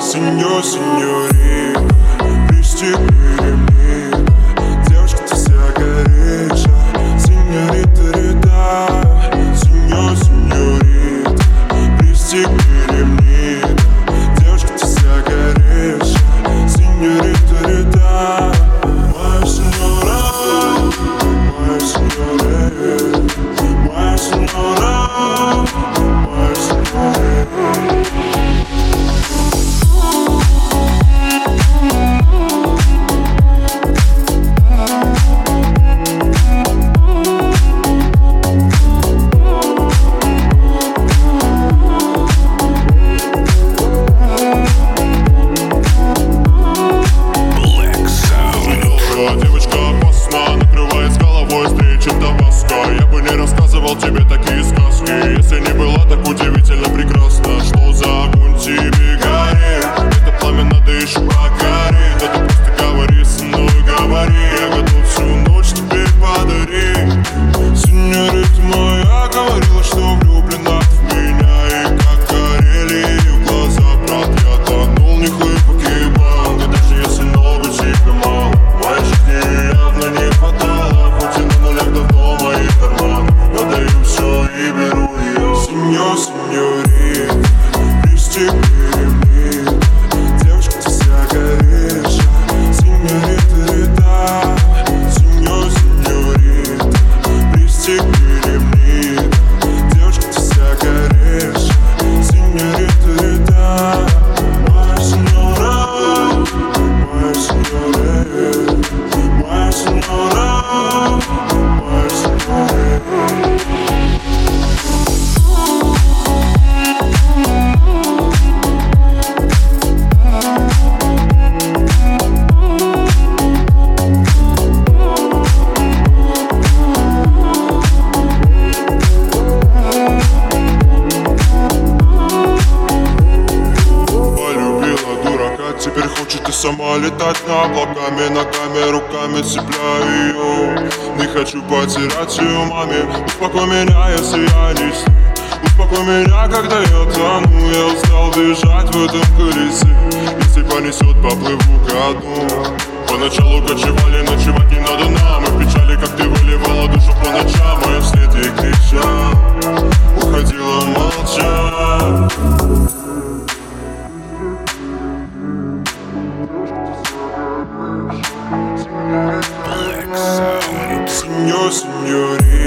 Сеньор, сеньорин, листик Сама летать на облаками, ногами, руками цепляю. Ее Не хочу потерять ее маме. Успокой меня, если я не сну Успокой меня, когда я тону. Я устал бежать в этом колесе. Если понесет, поплыву ко дну. Поначалу кочевали, ночевать не надо нам. И печали, как ты выливала душу по ночам. Мои я вслед ей кричал. señorita.